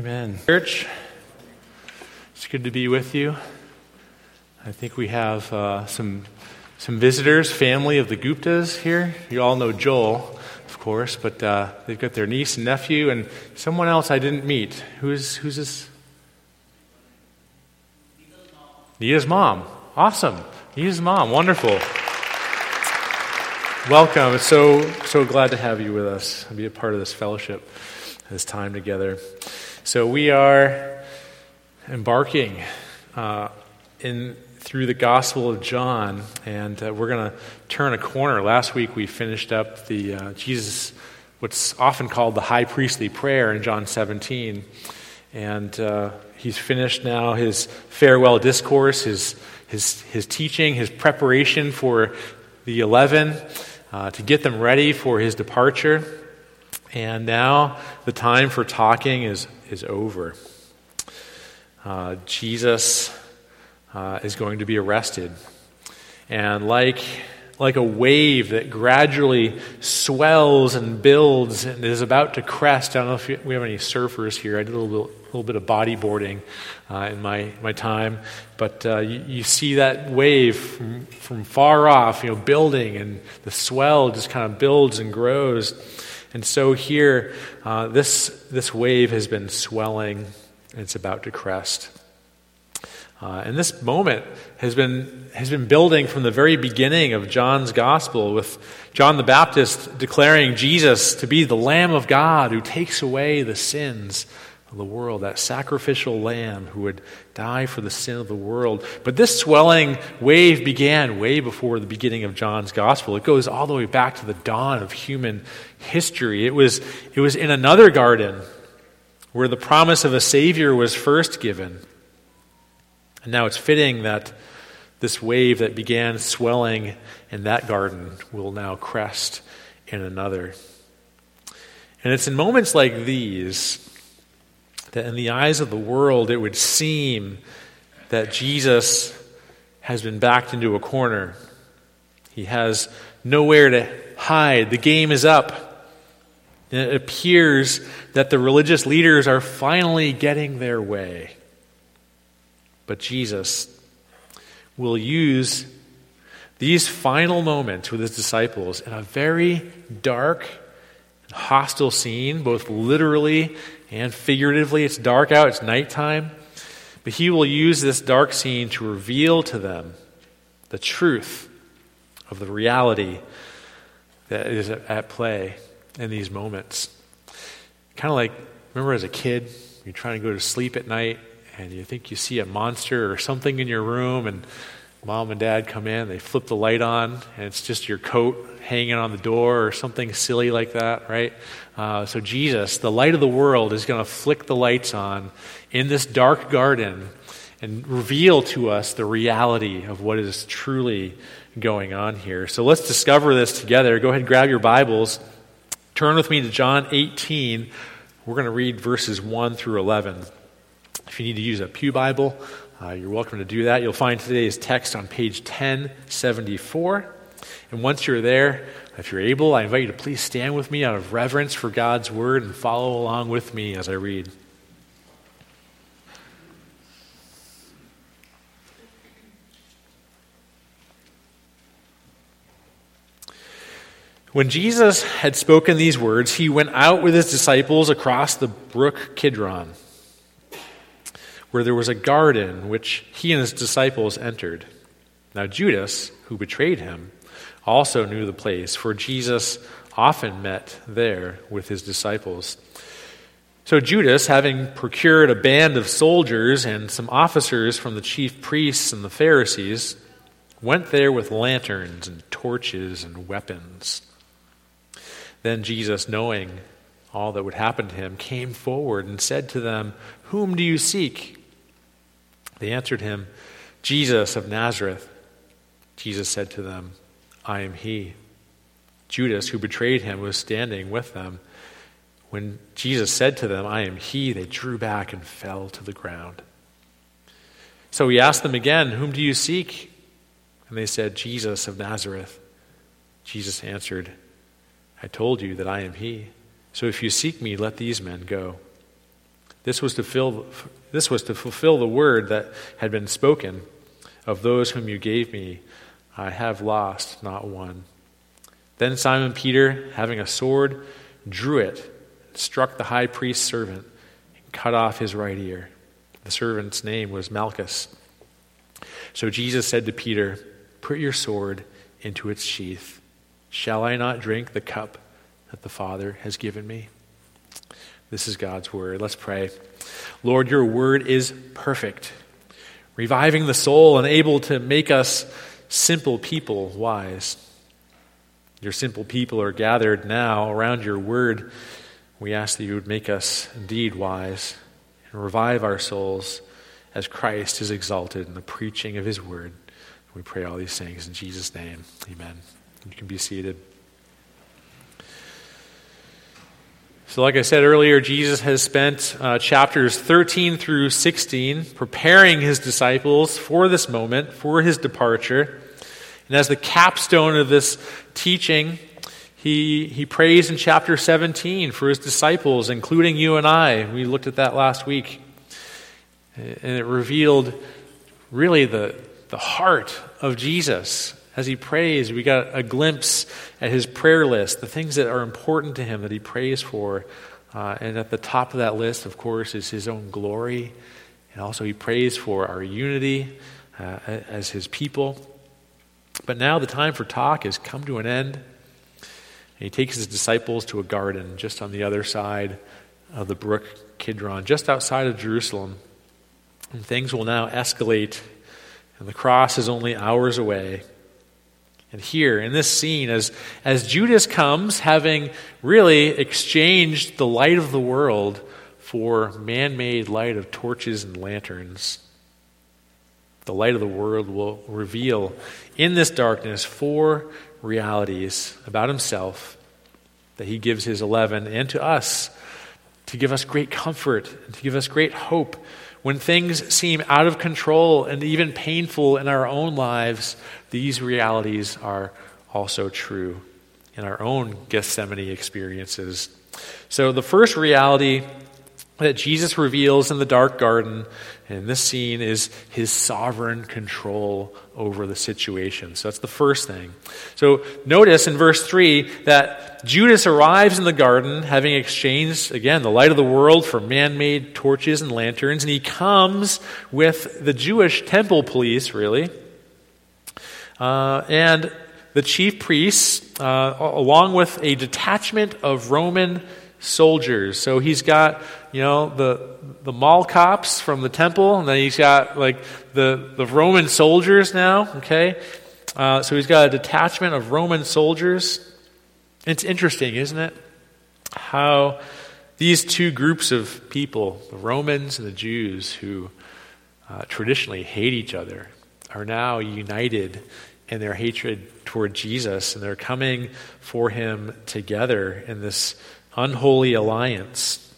Amen. Church, it's good to be with you. I think we have uh, some, some visitors, family of the Guptas here. You all know Joel, of course, but uh, they've got their niece and nephew and someone else I didn't meet. Who's, who's this? Nita's mom. Awesome. Nita's mom. Wonderful. Welcome. So, so glad to have you with us and be a part of this fellowship, this time together. So, we are embarking uh, in through the Gospel of John, and uh, we're going to turn a corner. Last week, we finished up the uh, Jesus, what's often called the high priestly prayer in John 17. And uh, he's finished now his farewell discourse, his, his, his teaching, his preparation for the 11 uh, to get them ready for his departure. And now the time for talking is, is over. Uh, Jesus uh, is going to be arrested. And like, like a wave that gradually swells and builds and is about to crest, I don't know if we have any surfers here. I did a little bit, little bit of bodyboarding uh, in my, my time. But uh, you, you, see that wave from, from far off, you know, building, and the swell just kind of builds and grows. And so here, uh, this, this wave has been swelling, and it's about to crest. Uh, and this moment has been, has been building from the very beginning of John's gospel, with John the Baptist declaring Jesus to be the Lamb of God who takes away the sins of the world, that sacrificial lamb who would die for the sin of the world. But this swelling wave began way before the beginning of John's gospel. It goes all the way back to the dawn of human history. It was, it was in another garden where the promise of a Savior was first given. And now it's fitting that this wave that began swelling in that garden will now crest in another. And it's in moments like these that in the eyes of the world, it would seem that Jesus has been backed into a corner. He has nowhere to hide. The game is up. And it appears that the religious leaders are finally getting their way. But Jesus will use these final moments with his disciples in a very dark, and hostile scene, both literally and figuratively. It's dark out, it's nighttime. But he will use this dark scene to reveal to them the truth of the reality that is at play in these moments. Kind of like, remember as a kid, you're trying to go to sleep at night and you think you see a monster or something in your room, and mom and dad come in, they flip the light on, and it's just your coat hanging on the door or something silly like that, right? Uh, so, Jesus, the light of the world, is going to flick the lights on in this dark garden and reveal to us the reality of what is truly going on here. So, let's discover this together. Go ahead and grab your Bibles. Turn with me to John 18. We're going to read verses 1 through 11. If you need to use a Pew Bible, uh, you're welcome to do that. You'll find today's text on page 1074. And once you're there, if you're able, I invite you to please stand with me out of reverence for God's word and follow along with me as I read. When Jesus had spoken these words, he went out with his disciples across the brook Kidron where there was a garden which he and his disciples entered. Now, Judas, who betrayed him, also knew the place, for Jesus often met there with his disciples. So, Judas, having procured a band of soldiers and some officers from the chief priests and the Pharisees, went there with lanterns and torches and weapons. Then Jesus, knowing all that would happen to him, came forward and said to them, Whom do you seek? They answered him, Jesus of Nazareth. Jesus said to them, I am he. Judas, who betrayed him, was standing with them. When Jesus said to them, I am he, they drew back and fell to the ground. So he asked them again, Whom do you seek? And they said, Jesus of Nazareth. Jesus answered, I told you that I am he. So if you seek me, let these men go. This was to fill, this was to fulfill the word that had been spoken of those whom you gave me. I have lost not one. Then Simon Peter, having a sword, drew it, struck the high priest's servant, and cut off his right ear. The servant's name was Malchus. So Jesus said to Peter, Put your sword into its sheath. Shall I not drink the cup that the Father has given me? This is God's word. Let's pray. Lord, your word is perfect, reviving the soul and able to make us simple people wise. Your simple people are gathered now around your word. We ask that you would make us indeed wise and revive our souls as Christ is exalted in the preaching of his word. We pray all these things in Jesus' name. Amen. You can be seated. So, like I said earlier, Jesus has spent uh, chapters 13 through 16 preparing his disciples for this moment, for his departure. And as the capstone of this teaching, he, he prays in chapter 17 for his disciples, including you and I. We looked at that last week. And it revealed really the, the heart of Jesus. As he prays, we got a glimpse at his prayer list, the things that are important to him that he prays for. Uh, and at the top of that list, of course, is his own glory. And also, he prays for our unity uh, as his people. But now the time for talk has come to an end. And he takes his disciples to a garden just on the other side of the brook Kidron, just outside of Jerusalem. And things will now escalate, and the cross is only hours away. And here, in this scene, as, as Judas comes, having really exchanged the light of the world for man made light of torches and lanterns, the light of the world will reveal in this darkness four realities about himself that he gives his 11 and to us to give us great comfort and to give us great hope when things seem out of control and even painful in our own lives, these realities are also true in our own Gethsemane experiences. So, the first reality that Jesus reveals in the dark garden in this scene is his sovereign control over the situation. So that's the first thing. So notice in verse 3 that Judas arrives in the garden having exchanged, again, the light of the world for man made torches and lanterns, and he comes with the Jewish temple police, really. Uh, and the chief priests, uh, along with a detachment of Roman soldiers. So he's got, you know, the, the mall cops from the temple, and then he's got, like, the, the Roman soldiers now, okay? Uh, so he's got a detachment of Roman soldiers. It's interesting, isn't it? How these two groups of people, the Romans and the Jews, who uh, traditionally hate each other, are now united in their hatred toward Jesus, and they're coming for him together in this unholy alliance.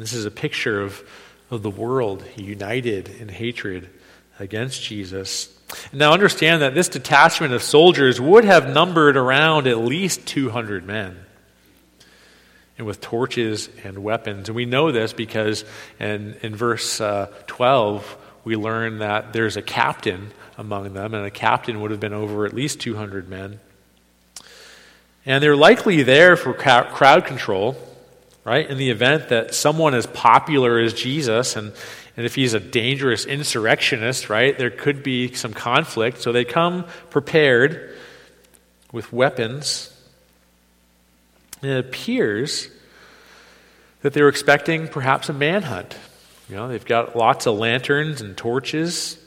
This is a picture of, of the world united in hatred against Jesus. Now, understand that this detachment of soldiers would have numbered around at least 200 men. And with torches and weapons. And we know this because in, in verse uh, 12, we learn that there's a captain among them, and a captain would have been over at least 200 men. And they're likely there for crowd control, right? In the event that someone as popular as Jesus, and, and if he's a dangerous insurrectionist, right, there could be some conflict. So they come prepared with weapons. And it appears that they were expecting perhaps a manhunt. You know, they've got lots of lanterns and torches.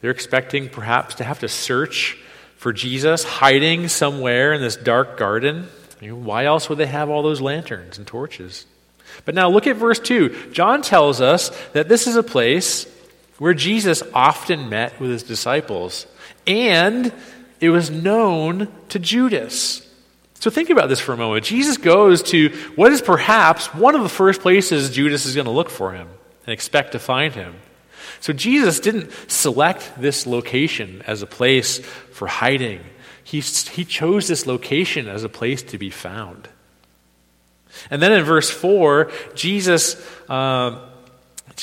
They're expecting perhaps to have to search for Jesus hiding somewhere in this dark garden. Why else would they have all those lanterns and torches? But now look at verse 2. John tells us that this is a place where Jesus often met with his disciples, and it was known to Judas. So think about this for a moment. Jesus goes to what is perhaps one of the first places Judas is going to look for him and expect to find him. So Jesus didn't select this location as a place for hiding, he, he chose this location as a place to be found. And then in verse 4, Jesus. Uh,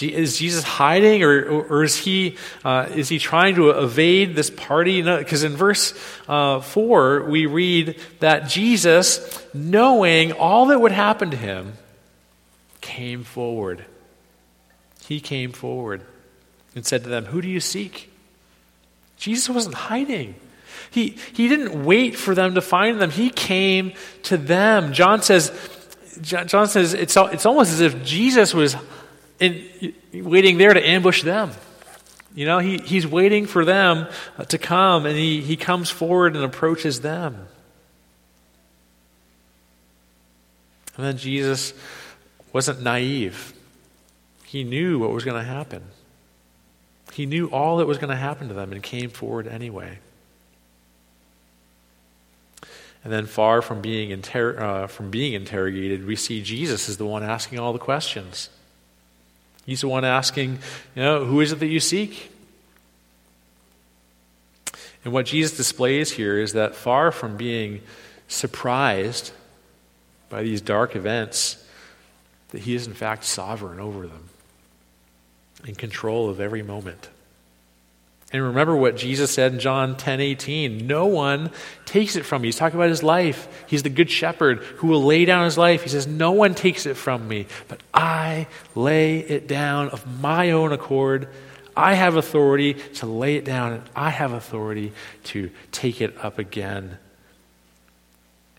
is Jesus hiding, or, or is he uh, is he trying to evade this party? Because in verse uh, four we read that Jesus, knowing all that would happen to him, came forward. He came forward and said to them, "Who do you seek?" Jesus wasn't hiding. He, he didn't wait for them to find them. He came to them. John says, John says it's, it's almost as if Jesus was in, waiting there to ambush them. You know, he, he's waiting for them uh, to come, and he, he comes forward and approaches them. And then Jesus wasn't naive. He knew what was going to happen. He knew all that was going to happen to them and came forward anyway. And then, far from being, inter- uh, from being interrogated, we see Jesus is the one asking all the questions. He's the one asking, you know, who is it that you seek? And what Jesus displays here is that far from being surprised by these dark events, that he is in fact sovereign over them, in control of every moment. And remember what Jesus said in John 10 18. No one takes it from me. He's talking about his life. He's the good shepherd who will lay down his life. He says, No one takes it from me, but I lay it down of my own accord. I have authority to lay it down, and I have authority to take it up again.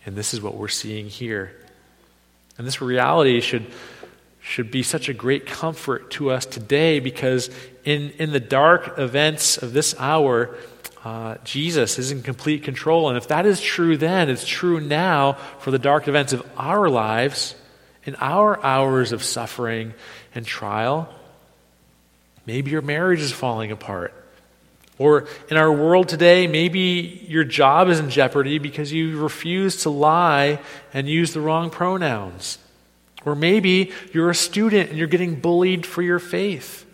And this is what we're seeing here. And this reality should should be such a great comfort to us today because in, in the dark events of this hour, uh, Jesus is in complete control. And if that is true then, it's true now for the dark events of our lives, in our hours of suffering and trial. Maybe your marriage is falling apart. Or in our world today, maybe your job is in jeopardy because you refuse to lie and use the wrong pronouns. Or maybe you're a student and you're getting bullied for your faith.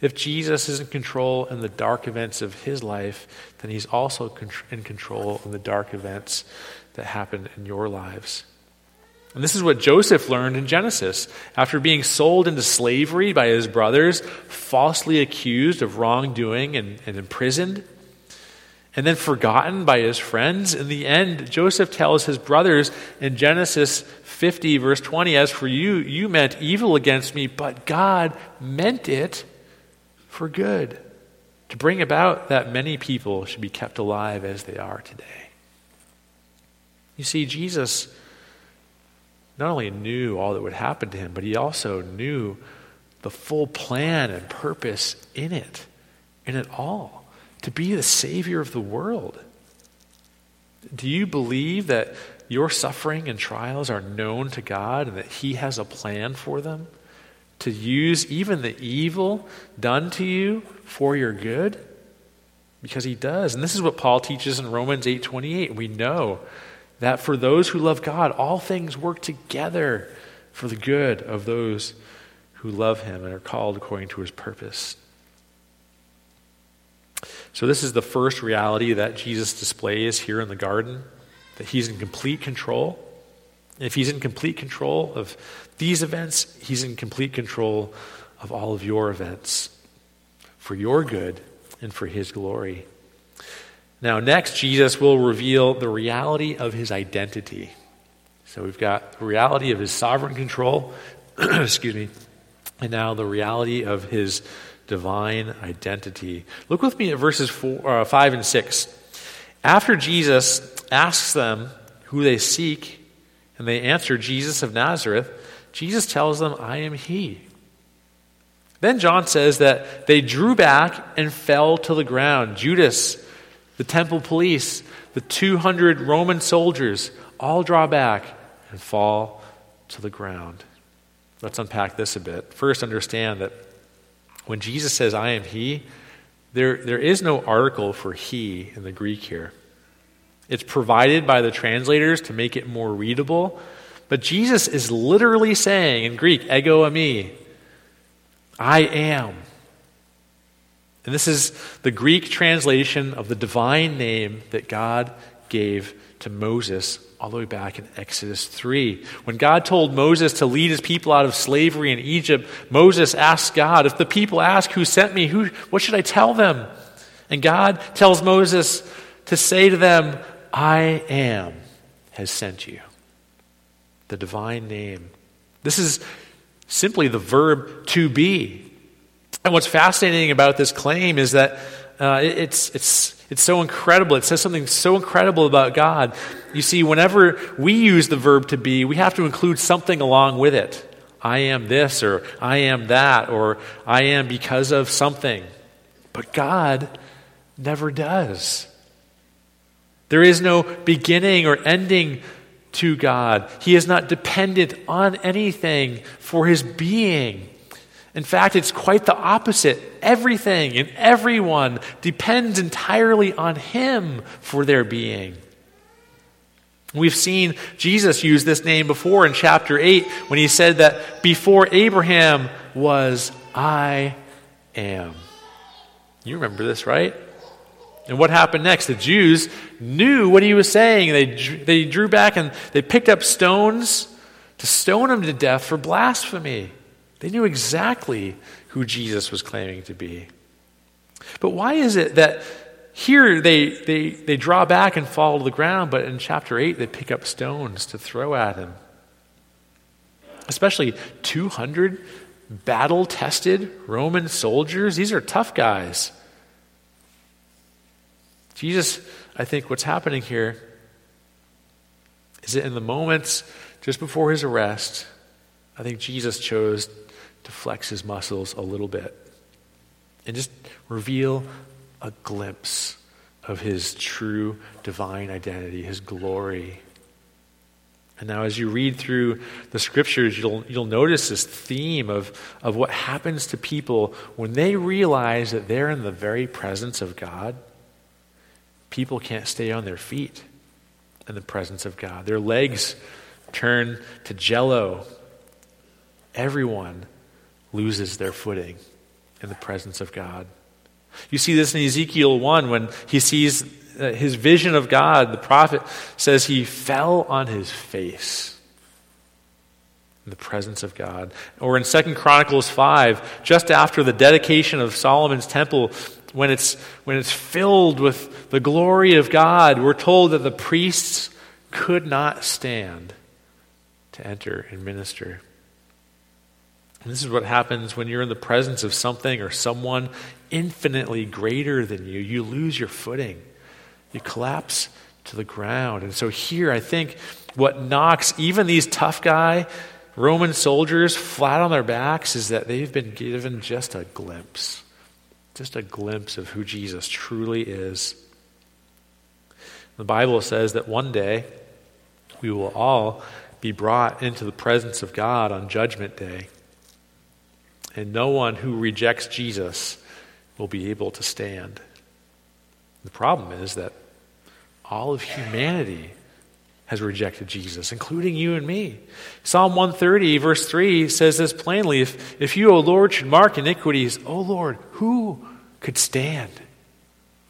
If Jesus is in control in the dark events of his life, then he's also in control in the dark events that happen in your lives. And this is what Joseph learned in Genesis. After being sold into slavery by his brothers, falsely accused of wrongdoing and, and imprisoned, and then forgotten by his friends, in the end, Joseph tells his brothers in Genesis 50, verse 20, As for you, you meant evil against me, but God meant it for good, to bring about that many people should be kept alive as they are today. You see, Jesus not only knew all that would happen to him, but he also knew the full plan and purpose in it, in it all, to be the Savior of the world. Do you believe that your suffering and trials are known to God and that He has a plan for them? To use even the evil done to you for your good? Because He does. And this is what Paul teaches in Romans 8 28. We know that for those who love God, all things work together for the good of those who love Him and are called according to His purpose. So, this is the first reality that Jesus displays here in the garden that he's in complete control. If he's in complete control of these events, he's in complete control of all of your events for your good and for his glory. Now, next, Jesus will reveal the reality of his identity. So we've got the reality of his sovereign control, excuse me, and now the reality of his divine identity. Look with me at verses four, uh, 5 and 6. After Jesus asks them who they seek, and they answer Jesus of Nazareth, Jesus tells them, I am he. Then John says that they drew back and fell to the ground. Judas, the temple police, the 200 Roman soldiers all draw back and fall to the ground. Let's unpack this a bit. First, understand that when Jesus says, I am He, there, there is no article for He in the Greek here. It's provided by the translators to make it more readable. But Jesus is literally saying in Greek, ego eimi, I am. And this is the Greek translation of the divine name that God gave to Moses all the way back in Exodus 3. When God told Moses to lead his people out of slavery in Egypt, Moses asked God, If the people ask who sent me, who, what should I tell them? And God tells Moses to say to them, I am has sent you. The divine name. This is simply the verb to be. And what's fascinating about this claim is that uh, it's, it's, it's so incredible. It says something so incredible about God. You see, whenever we use the verb to be, we have to include something along with it. I am this, or I am that, or I am because of something. But God never does. There is no beginning or ending to God. He is not dependent on anything for his being. In fact, it's quite the opposite. Everything and everyone depends entirely on Him for their being. We've seen Jesus use this name before in chapter 8 when he said that before Abraham was, I am. You remember this, right? And what happened next? The Jews knew what he was saying. They, they drew back and they picked up stones to stone him to death for blasphemy. They knew exactly who Jesus was claiming to be. But why is it that here they, they, they draw back and fall to the ground, but in chapter 8 they pick up stones to throw at him? Especially 200 battle tested Roman soldiers. These are tough guys. Jesus, I think what's happening here is that in the moments just before his arrest, I think Jesus chose to flex his muscles a little bit and just reveal a glimpse of his true divine identity, his glory. And now, as you read through the scriptures, you'll, you'll notice this theme of, of what happens to people when they realize that they're in the very presence of God. People can't stay on their feet in the presence of God, their legs turn to jello. Everyone loses their footing in the presence of God. You see this in Ezekiel 1 when he sees uh, his vision of God. The prophet says he fell on his face in the presence of God. Or in 2 Chronicles 5, just after the dedication of Solomon's temple, when it's, when it's filled with the glory of God, we're told that the priests could not stand to enter and minister. And this is what happens when you're in the presence of something or someone infinitely greater than you. You lose your footing, you collapse to the ground. And so, here, I think what knocks even these tough guy Roman soldiers flat on their backs is that they've been given just a glimpse, just a glimpse of who Jesus truly is. The Bible says that one day we will all be brought into the presence of God on Judgment Day and no one who rejects Jesus will be able to stand. The problem is that all of humanity has rejected Jesus, including you and me. Psalm 130, verse 3 says this plainly If, if you, O Lord, should mark iniquities, O Lord, who could stand?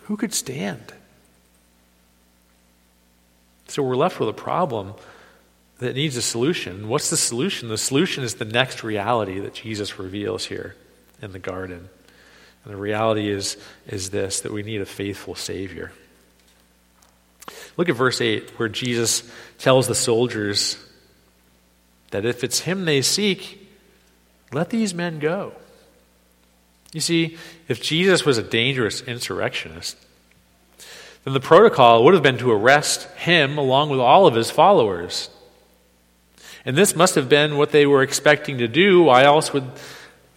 Who could stand? So we're left with a problem that needs a solution. What's the solution? The solution is the next reality that Jesus reveals here in the garden. And the reality is, is this that we need a faithful Savior. Look at verse 8, where Jesus tells the soldiers that if it's Him they seek, let these men go. You see, if Jesus was a dangerous insurrectionist, then the protocol would have been to arrest him along with all of his followers. And this must have been what they were expecting to do. Why else would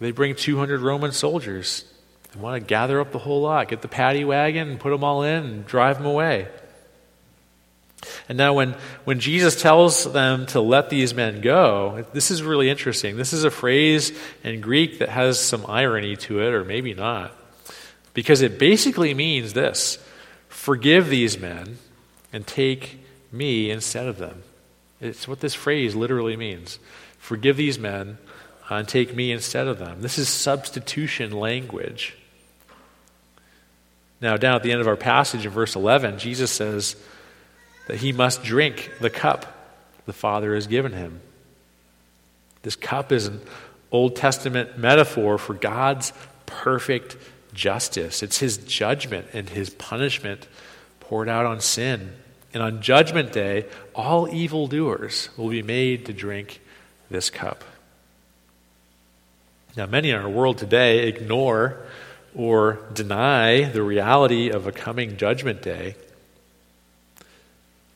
they bring 200 Roman soldiers? They want to gather up the whole lot, get the paddy wagon and put them all in and drive them away. And now, when, when Jesus tells them to let these men go, this is really interesting. This is a phrase in Greek that has some irony to it, or maybe not. Because it basically means this forgive these men and take me instead of them. It's what this phrase literally means. Forgive these men and take me instead of them. This is substitution language. Now, down at the end of our passage in verse 11, Jesus says that he must drink the cup the Father has given him. This cup is an Old Testament metaphor for God's perfect justice. It's his judgment and his punishment poured out on sin. And on Judgment Day, all evildoers will be made to drink this cup. Now, many in our world today ignore or deny the reality of a coming Judgment Day.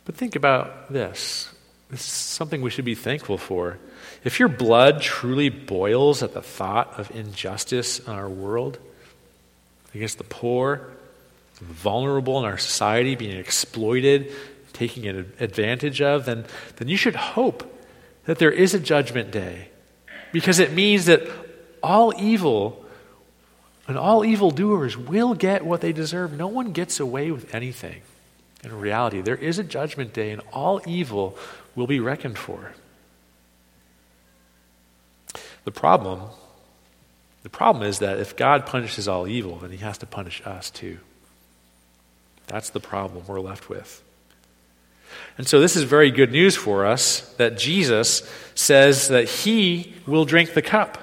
But think about this. This is something we should be thankful for. If your blood truly boils at the thought of injustice in our world, against the poor, vulnerable in our society being exploited, taking advantage of, then, then you should hope that there is a judgment day. Because it means that all evil and all evildoers will get what they deserve. No one gets away with anything. In reality, there is a judgment day, and all evil will be reckoned for. The problem, the problem is that if God punishes all evil, then he has to punish us too. That's the problem we're left with. And so, this is very good news for us that Jesus says that he will drink the cup.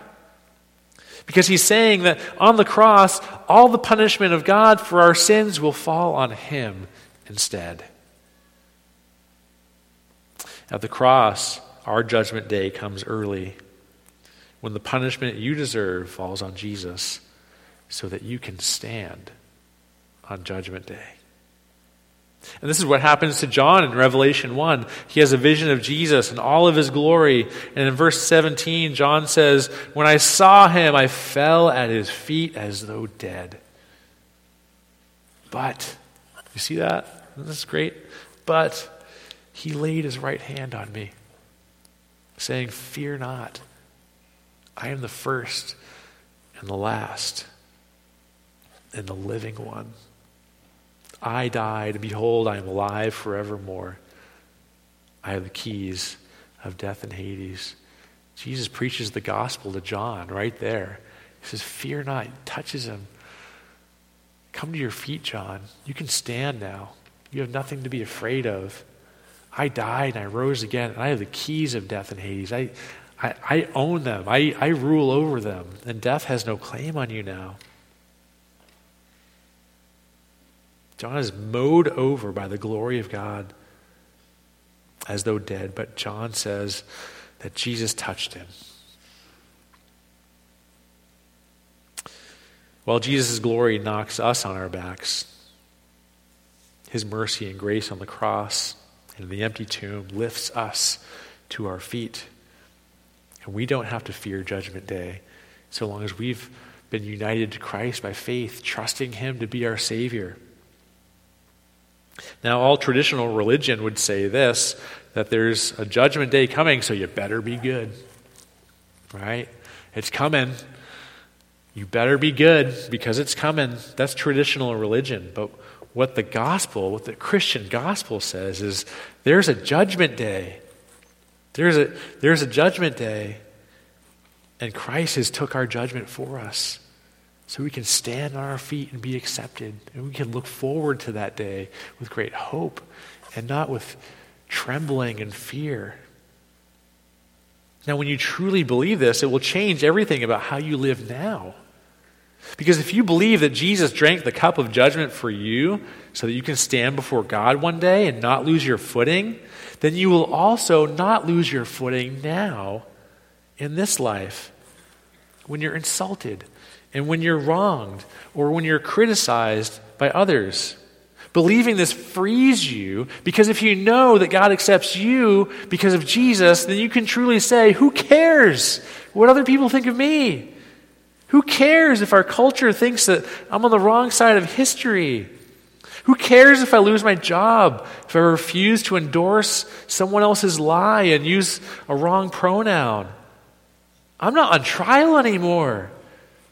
Because he's saying that on the cross, all the punishment of God for our sins will fall on him instead. At the cross, our judgment day comes early when the punishment you deserve falls on Jesus so that you can stand on judgment day. And this is what happens to John in Revelation 1. He has a vision of Jesus and all of his glory. And in verse 17, John says, When I saw him, I fell at his feet as though dead. But, you see that? This great? But he laid his right hand on me, saying, Fear not. I am the first and the last and the living one. I died, behold, I am alive forevermore. I have the keys of death and Hades. Jesus preaches the gospel to John right there. He says, Fear not. He touches him. Come to your feet, John. You can stand now. You have nothing to be afraid of. I died and I rose again, and I have the keys of death and Hades. I, I, I own them, I, I rule over them, and death has no claim on you now. John is mowed over by the glory of God as though dead, but John says that Jesus touched him. While Jesus' glory knocks us on our backs, his mercy and grace on the cross and the empty tomb lifts us to our feet. And we don't have to fear Judgment Day so long as we've been united to Christ by faith, trusting him to be our Savior. Now, all traditional religion would say this that there's a judgment day coming, so you better be good. Right? It's coming. You better be good because it's coming. That's traditional religion. But what the gospel, what the Christian gospel says is there's a judgment day. There's a, there's a judgment day. And Christ has took our judgment for us so we can stand on our feet and be accepted. And we can look forward to that day with great hope and not with trembling and fear. Now, when you truly believe this, it will change everything about how you live now. Because if you believe that Jesus drank the cup of judgment for you so that you can stand before God one day and not lose your footing, then you will also not lose your footing now in this life when you're insulted and when you're wronged or when you're criticized by others. Believing this frees you because if you know that God accepts you because of Jesus, then you can truly say, Who cares what other people think of me? Who cares if our culture thinks that I'm on the wrong side of history? Who cares if I lose my job, if I refuse to endorse someone else's lie and use a wrong pronoun? I'm not on trial anymore.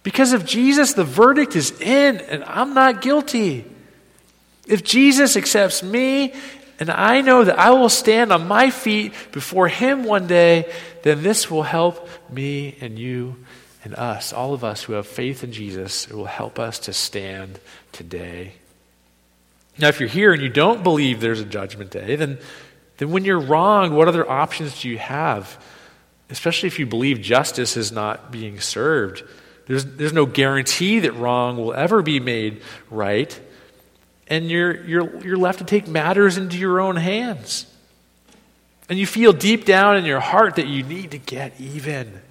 Because of Jesus, the verdict is in, and I'm not guilty. If Jesus accepts me, and I know that I will stand on my feet before Him one day, then this will help me and you and us, all of us who have faith in Jesus. It will help us to stand today. Now, if you're here and you don't believe there's a judgment day, then, then when you're wrong, what other options do you have? Especially if you believe justice is not being served. There's, there's no guarantee that wrong will ever be made right. And you're, you're, you're left to take matters into your own hands. And you feel deep down in your heart that you need to get even.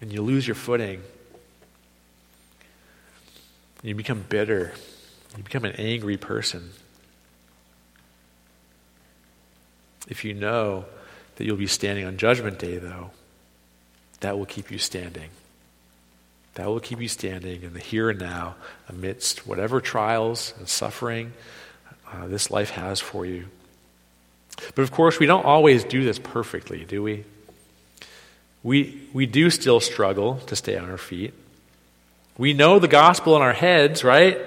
And you lose your footing. You become bitter. You become an angry person. If you know that you'll be standing on Judgment Day, though, that will keep you standing. That will keep you standing in the here and now amidst whatever trials and suffering uh, this life has for you. But of course, we don't always do this perfectly, do we? We, we do still struggle to stay on our feet. We know the gospel in our heads, right?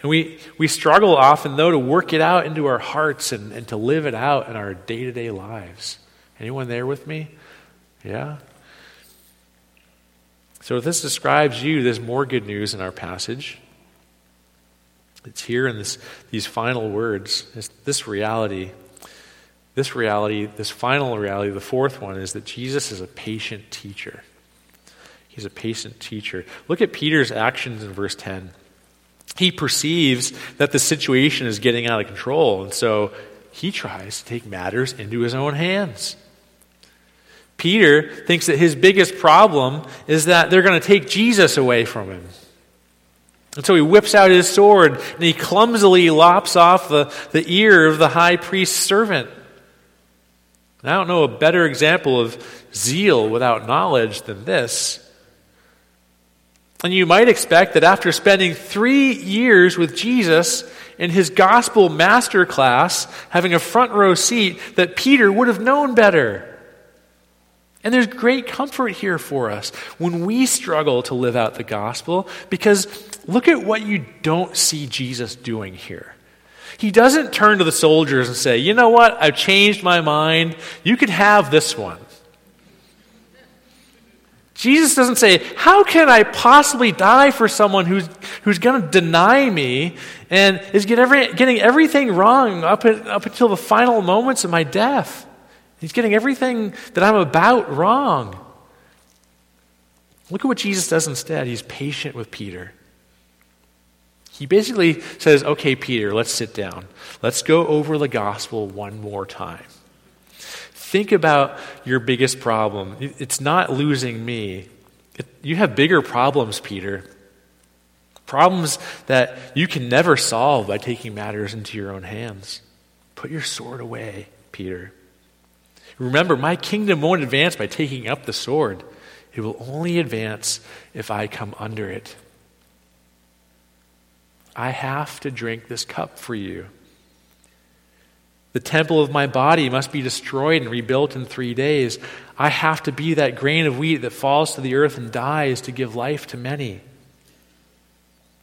And we, we struggle often, though, to work it out into our hearts and, and to live it out in our day to day lives. Anyone there with me? Yeah? So, if this describes you, there's more good news in our passage. It's here in this, these final words, it's this reality. This reality, this final reality, the fourth one, is that Jesus is a patient teacher. He's a patient teacher. Look at Peter's actions in verse 10. He perceives that the situation is getting out of control, and so he tries to take matters into his own hands. Peter thinks that his biggest problem is that they're going to take Jesus away from him. And so he whips out his sword and he clumsily lops off the, the ear of the high priest's servant. And I don't know a better example of zeal without knowledge than this. And you might expect that after spending three years with Jesus in his gospel master class, having a front row seat, that Peter would have known better. And there's great comfort here for us when we struggle to live out the gospel because look at what you don't see Jesus doing here. He doesn't turn to the soldiers and say, You know what? I've changed my mind. You can have this one. Jesus doesn't say, How can I possibly die for someone who's, who's going to deny me and is get every, getting everything wrong up, at, up until the final moments of my death? He's getting everything that I'm about wrong. Look at what Jesus does instead. He's patient with Peter. He basically says, Okay, Peter, let's sit down. Let's go over the gospel one more time. Think about your biggest problem. It's not losing me. It, you have bigger problems, Peter. Problems that you can never solve by taking matters into your own hands. Put your sword away, Peter. Remember, my kingdom won't advance by taking up the sword. It will only advance if I come under it. I have to drink this cup for you. The temple of my body must be destroyed and rebuilt in three days. I have to be that grain of wheat that falls to the earth and dies to give life to many.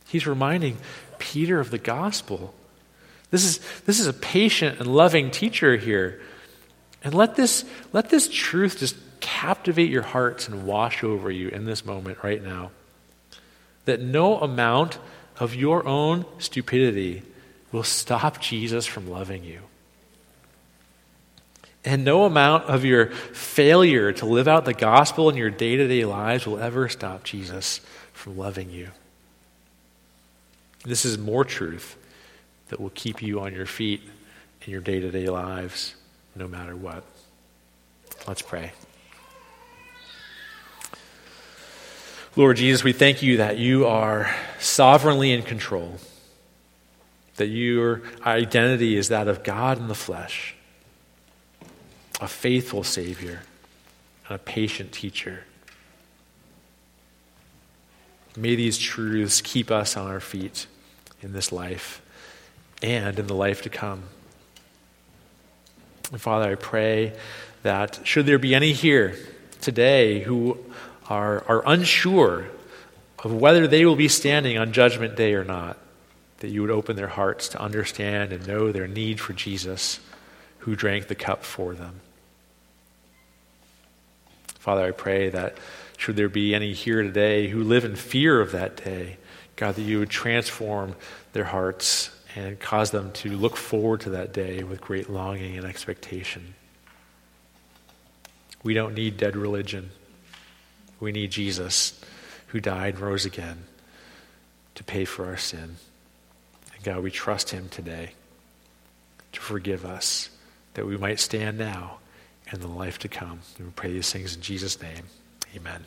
He's reminding Peter of the gospel. This is, this is a patient and loving teacher here. And let this, let this truth just captivate your hearts and wash over you in this moment right now. That no amount of your own stupidity will stop Jesus from loving you. And no amount of your failure to live out the gospel in your day to day lives will ever stop Jesus from loving you. This is more truth that will keep you on your feet in your day to day lives, no matter what. Let's pray. Lord Jesus, we thank you that you are sovereignly in control, that your identity is that of God in the flesh, a faithful Savior, and a patient teacher. May these truths keep us on our feet in this life and in the life to come. And Father, I pray that should there be any here today who are, are unsure of whether they will be standing on Judgment Day or not, that you would open their hearts to understand and know their need for Jesus who drank the cup for them. Father, I pray that should there be any here today who live in fear of that day, God, that you would transform their hearts and cause them to look forward to that day with great longing and expectation. We don't need dead religion. We need Jesus, who died and rose again to pay for our sin. And God, we trust him today to forgive us, that we might stand now and the life to come. And we pray these things in Jesus' name. Amen.